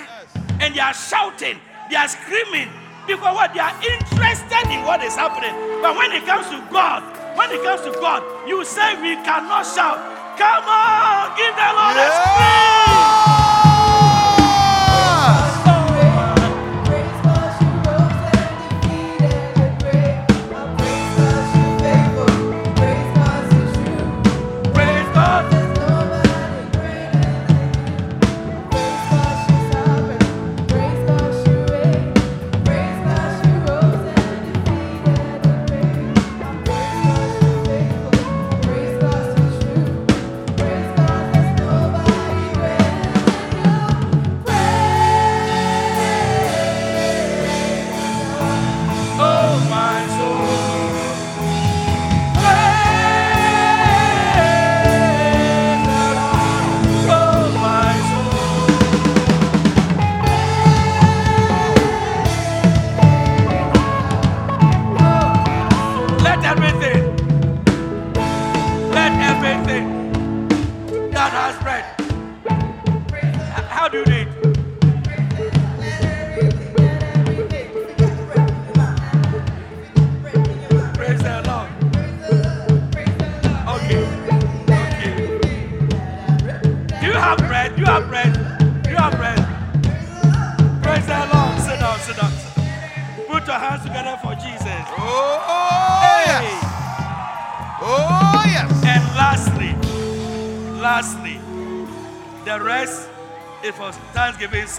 and they are shouting, they are screaming because what they are interested in what is happening. But when it comes to God, when it comes to God, you say we cannot shout. Come on, give the Lord a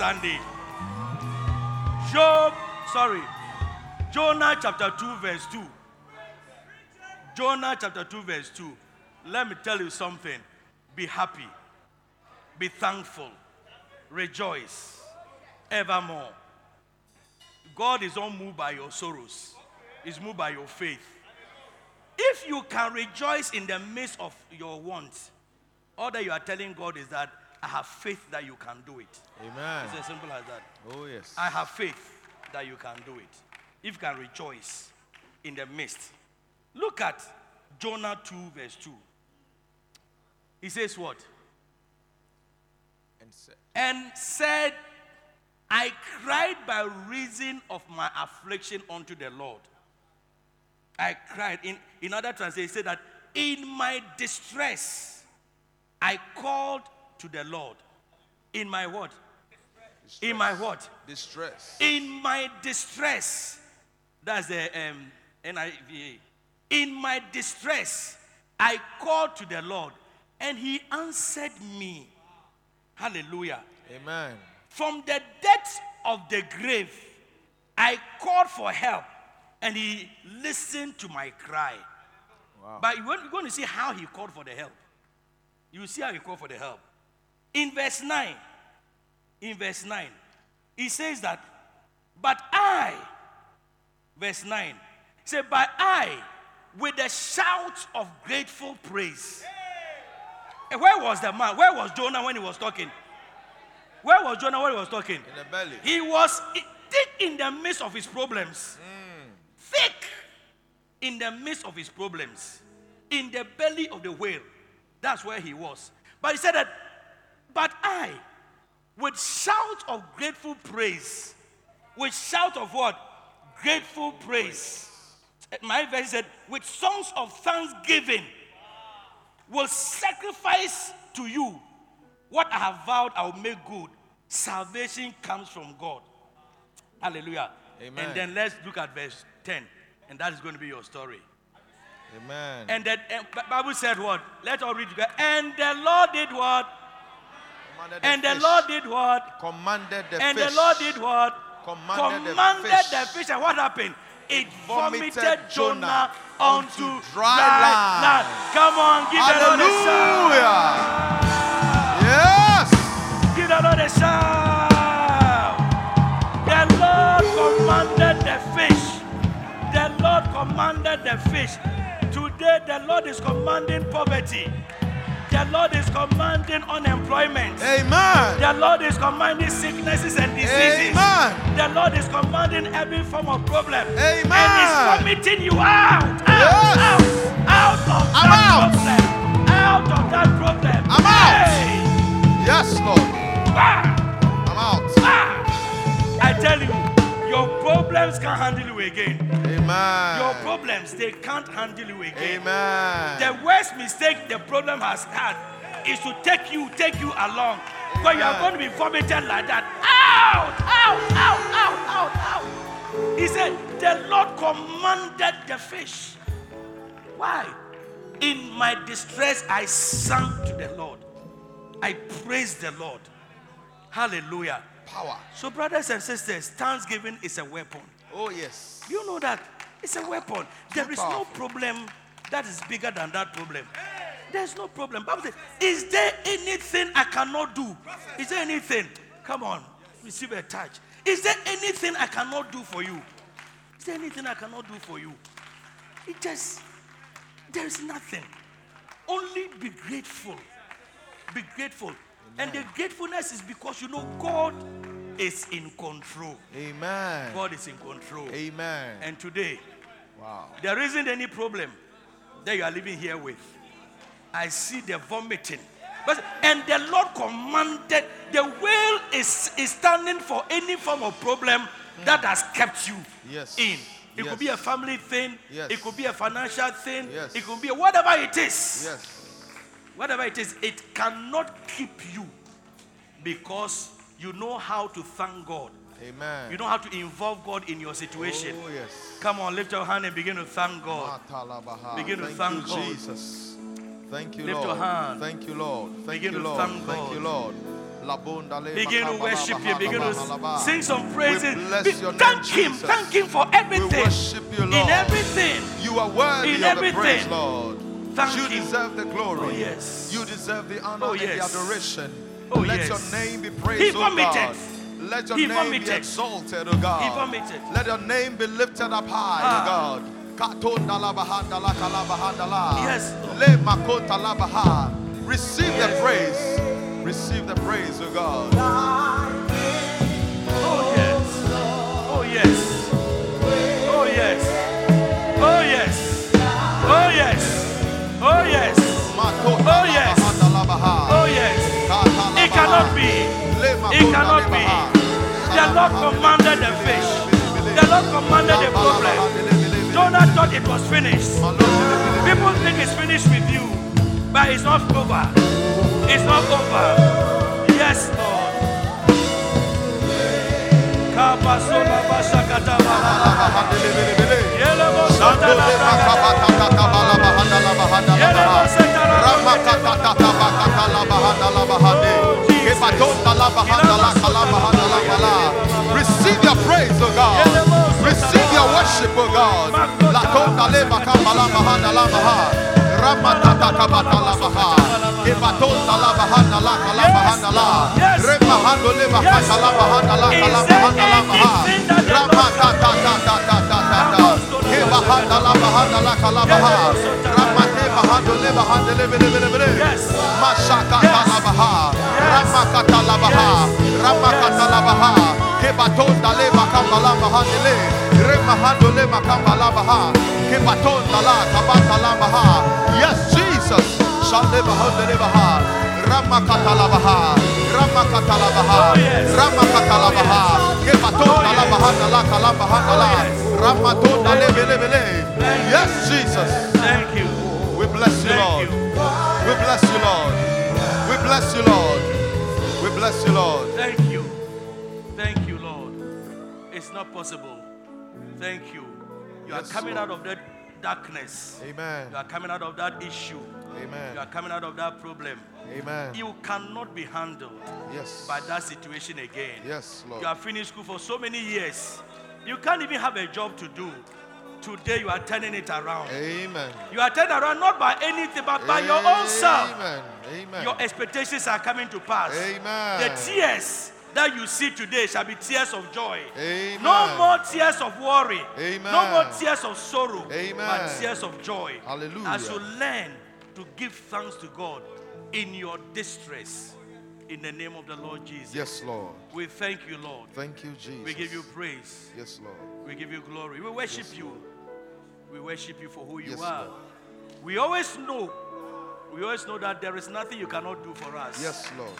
Sunday. Job, sorry, Jonah chapter 2, verse 2. Jonah chapter 2, verse 2. Let me tell you something. Be happy, be thankful, rejoice evermore. God is not moved by your sorrows, He's moved by your faith. if you can rejoice in the midst of your wants, all that you are telling God is that I have faith that you can do it. Amen. It's as simple as that. Oh, yes. I have faith that you can do it. If you can rejoice in the midst. Look at Jonah 2, verse 2. He says, What? And say, And said, I cried by reason of my affliction unto the Lord. I cried. In, in other translations, it said that in my distress, I called to the Lord. In my what? In my what? distress. in my distress that's the um, niva in my distress i called to the lord and he answered me hallelujah Amen. from the depths of the grave i called for help and he listened to my cry Wow. but you're going to see how he called for the help you see how he called for the help in verse 9 in verse 9 he says that but i verse 9 say but i with a shout of grateful praise Eh, where was the man where was jonah when he was talking where was jonah when he was talking In the belly. he was thick in the midst of his problems. Thick in the midst of his problems. In the belly of the whale. That's where he was. But he said that, but I, with shout of grateful praise, with shout of what? Grateful praise. My verse said, with songs of thanksgiving, will sacrifice to you what I have vowed I will make good. Salvation comes from God. Hallelujah. Amen. And then let's look at verse 10. And that is going to be your story. Amen. And the Bible said what? Let's all read together. And the Lord did what? Commanded And the. Lord did what? commanded the And fish. And the Lord did what? Commanded the fish. the fish. And what happened? It Vomited vomited Jonah onto dry land. land. Come on, give the Lord a shout. Yes. Give the Lord a shout. The Lord commanded the fish. The Lord commanded the fish. Today, the Lord is commanding poverty. The Lord is commanding unemployment. Amen. The Lord is commanding sicknesses and diseases. Amen. The Lord is commanding every form of problem. Amen. And He's vomiting you out. Out. Yes. Out. Out of I'm that out. problem. Out of that problem. I'm out. Hey. Yes, Lord. Ah. I'm out. Ah! I tell you, problems can't handle you again. Amen. Your problems, they can't handle you again. Amen. The worst mistake the problem has had is to take you, take you along. But you are going to be vomited like that. Out, out, out, out, out, out. He said, The Lord commanded the fish. Why? In my distress, I sang to the Lord. I praised the Lord. Hallelujah. Power. So, brothers and sisters, thanksgiving is a weapon. Oh, yes. You know that it's a weapon. There is no powerful. problem that is bigger than that problem. There's no problem. Bible says, is there anything I cannot do? Is there anything? Come on, receive a touch. Is there anything I cannot do for you? Is there anything I cannot do for you? It just, there is nothing. Only be grateful. Be grateful. And the gratefulness is because you know God is in control. Amen. God is in control. Amen. And today, Wow. there isn't any problem that you are living here with. I see the vomiting. But, and the Lord commanded, the whale is, is standing for any form of problem that has kept you Yes. in. It could be a family thing, Yes. it could be a financial thing, Yes. it could be a, whatever it is. Whatever it is, it cannot keep you because you know how to thank God. Amen. You know how to involve God in your situation. Oh, yes. Come on, lift your hand and begin to thank God. Begin to Thank thank you, God. Jesus. Thank you, Lift Lord. your hand. Thank you, Lord. Thank Begin you, Lord. thank Thank you, Lord. Begin to worship Him. Begin to sing some praises. Be- thank Him. Jesus. Thank Him for everything. worship you, Lord. In everything. You are worthy In of the praise. Lord. Thank you Him. deserve the glory. Oh, yes. You deserve the honor Oh, and the adoration. Oh, Let yes. your name be praised, He O vomited. God. Let your He name be exalted, O God. He vomited. Let your name be lifted up high, Ah. O God. Katonda la bahanda la kala bahanda la. Yes, Lord. Le makota la baha. Receive the praise. Receive the praise, oh God. Oh, yes. Oh yes. It cannot be. It cannot be. The Lord commanded the fish. The Lord commanded the problem. Jonah thought it was finished. People think it's finished with you, but it's not over. It's not over. Yes, Lord. Kabasola Receive your praise, oh God. Receive your worship, oh God. Lakonda leba kambala bahanda la baha. Ramatata kabata la baha. Kebatonda la bahanda la kala bahanda la. Yes. Remahando leba Yes. kata la bahanda la kala Is there bahanda la baha. anything that the Lord Ramatata Yes. Mashaka Yes. talabaha, Yes. Ramakata labaha, Ramakata labaha, Kebatonda le makamba labaha nele, Remahando le makamba labaha, Kebatonda la kabata labaha. Yes, Jesus. Shalebahonde lebaha, Ramakata labaha, Ramakata labaha, yes. Ramakata labaha, Kebatonda yes. labaha la kalabaha la, yes. Ramatonda Thank lebe you. lebe le. Thank you. Yes, Jesus. Thank you. We bless you, Lord. We bless you, Lord. We bless you, Lord. We bless you, Lord. Thank you. Thank you, Lord. It's not possible. Thank you. You are coming Lord. out of that darkness. Amen. You are coming out of that issue. Amen. You are coming out of that problem. Amen. You cannot be handled Yes. by that situation again. Yes, Lord. You have finished school for so many years. You can't even have a job to do. Today you are turning it around. Amen. You are turning around not by anything but by your own self. Amen. Amen. Your expectations are coming to pass. Amen. The tears that you see today shall be tears of joy. Amen. No more tears of worry. Amen. No more tears of sorrow. Amen. But tears of joy. Hallelujah. As you learn to give thanks to God in your distress. In the name of the Lord Jesus. Yes, Lord. We thank you, Lord. Thank you, Jesus. We give you praise. Yes, Lord. We give you glory. We worship you. We worship you for who you Yes, are. Lord. We always know. We always know that there is nothing you cannot do for us. Yes, Lord.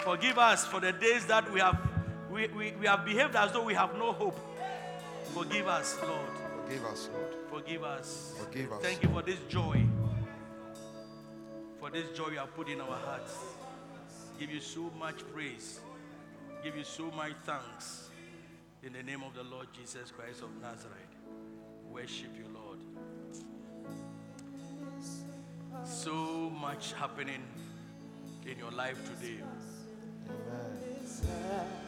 Forgive us for the days that we have we, we, we have behaved as though we have no hope. Forgive us, Lord. Forgive us, Lord. Forgive us. Forgive us. Thank you for this joy. For this joy you have put in our hearts. Give you so much praise. Give you so much thanks. In the name of the Lord Jesus Christ of Nazareth. Worship you, Lord. So much happening in your life today. I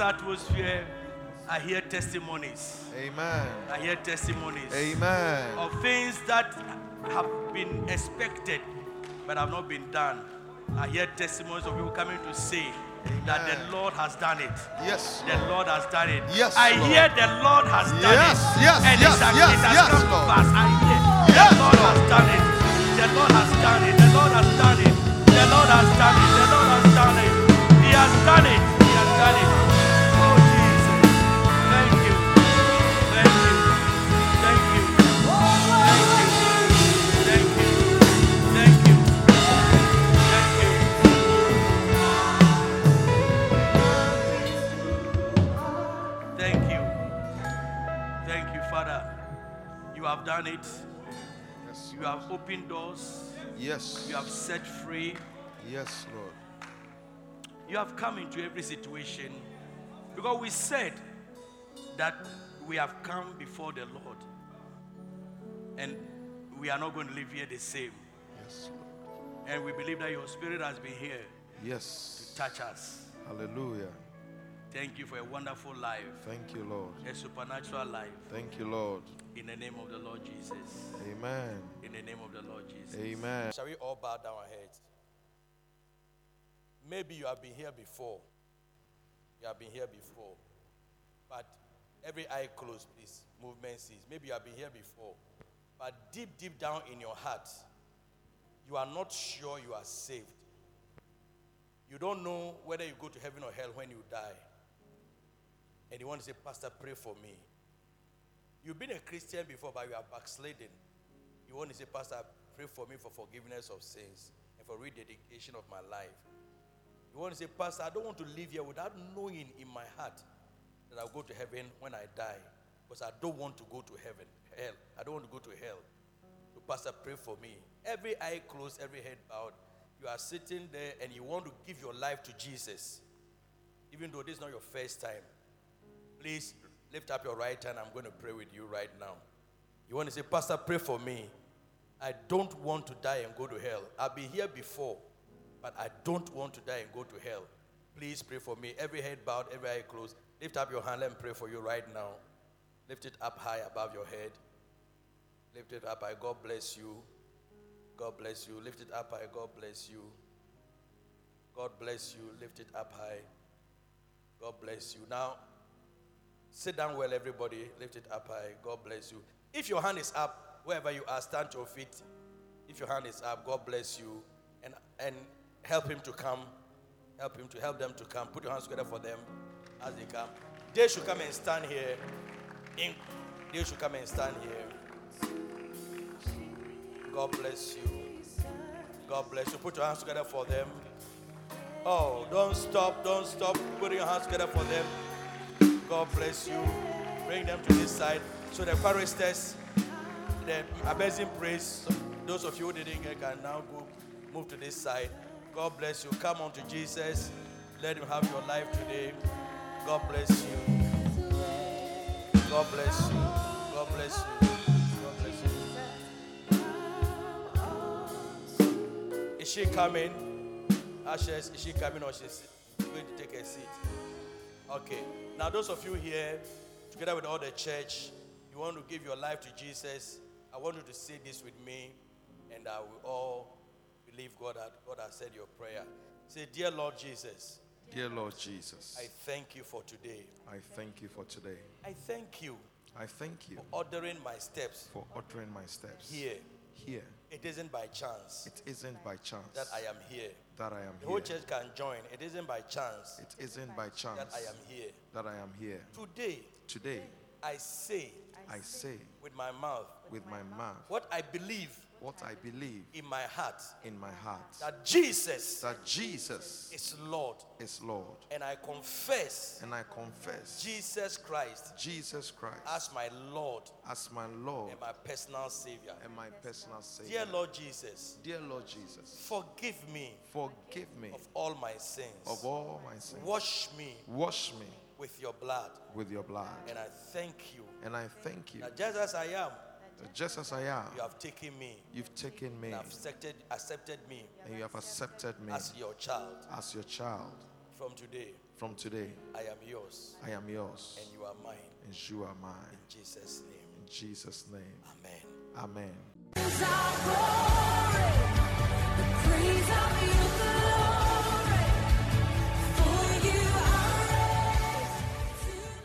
this atmosphere, I hear testimonies. Amen. I hear testimonies Amen. of things that have been expected but have not been done. I hear testimonies of people coming to say that the Lord has done it. Yes. The Lord has done it. Yes, I Lord. hear the Lord has done Yes, it. yes, and yes, it has, yes, it has yes, Lord. Doors. Yes. You have set free. Yes, Lord. You have come into every situation because we said that we have come before the Lord and we are not going to live here the same. Yes, Lord. And we believe that your spirit has been here Yes. to touch us. Hallelujah. Thank you for a wonderful life, Thank you, Lord. a supernatural life. Thank you, Lord. In the name of the Lord Jesus. Amen. In the name of the Lord Jesus. Amen. Shall we all bow down our heads? Maybe you have been here before. You have been here before. But every eye closed, please. Movement cease. Maybe you have been here before. But deep, deep down in your heart, you are not sure you are saved. You don't know whether you go to heaven or hell when you die. And you want to say, Pastor, pray for me. You've been a Christian before, but you are backsliding. You want to say, Pastor, pray for me for forgiveness of sins and for rededication of my life. You want to say, Pastor, I don't want to live here without knowing in my heart that I'll go to heaven when I die. Because I don't want to go to heaven, hell. I don't want to go to hell. So, Pastor, pray for me. Every eye closed, every head bowed. You are sitting there and you want to give your life to Jesus. Even though this is not your first time. Please lift up your right hand. I'm going to pray with you right now. You want to say, Pastor, pray for me. I don't want to die and go to hell. I've been here before, but I don't want to die and go to hell. Please pray for me. Every head bowed, every eye closed. Lift up your hand. and pray for you right now. Lift it up high above your head. Lift it up high. God bless you. God bless you. Lift it up high. God bless you. God bless you. Lift it up high. God bless you. Now, sit down well, everybody. Lift it up high. God bless you. If your hand is up, wherever you are, stand to your feet. If your hand is up, God bless you. And, and help him to come. Help him to help them to come. Put your hands together for them as they come. They should come and stand here. In, they should come and stand here. God bless you. God bless you. Put your hands together for them. Oh, don't stop, don't stop. Put your hands together for them. God bless you. Bring them to this side. So the choristers, the amazing praise, those of you who didn't get can now go move to this side. God bless you. Come on to Jesus. Let him have your life today. God bless you. God bless you. God bless you. God bless you. Is she coming? Ashes, is she coming or she's going to take a seat? Okay. Now, those of you here, together with all the church, you want to give your life to Jesus. I want you to say this with me, and I will all believe God that God has said your prayer. Say, Dear Lord Jesus, Dear Lord Jesus, I thank you for today. I thank you for today. I thank you I thank you for ordering my steps for ordering my steps here. here. It isn't by chance It isn't by chance that I am here. that I am The whole church can join. It isn't by chance It isn't by chance that I am here. that I am here. Today, Today, I say I say with my mouth with my mouth what I believe what I believe in my heart in my heart that Jesus that Jesus is Lord. is Lord. And I confess And I confess Jesus Christ Jesus Christ as my Lord as my Lord and my personal Savior. and my personal Savior. Dear Lord Jesus, Dear Lord Jesus, forgive me forgive me of all my sins. of all my sins. Wash me Wash me with your blood. with your blood. And I thank you And I thank you that just as I am, just as I am, you have taken me you've taken me and have accepted, accepted me and you have accepted me as your child. as your child. From today, From today, I am yours I am yours and you are mine. and you are mine. In Jesus' name, In Jesus' name, Amen. Amen.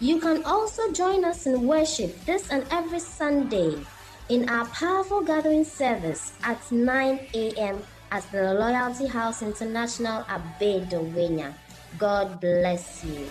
You can also join us in worship this and every Sunday in our powerful gathering service at 9 a.m. at the Loyalty House International Abbey-Dawenya. God bless you.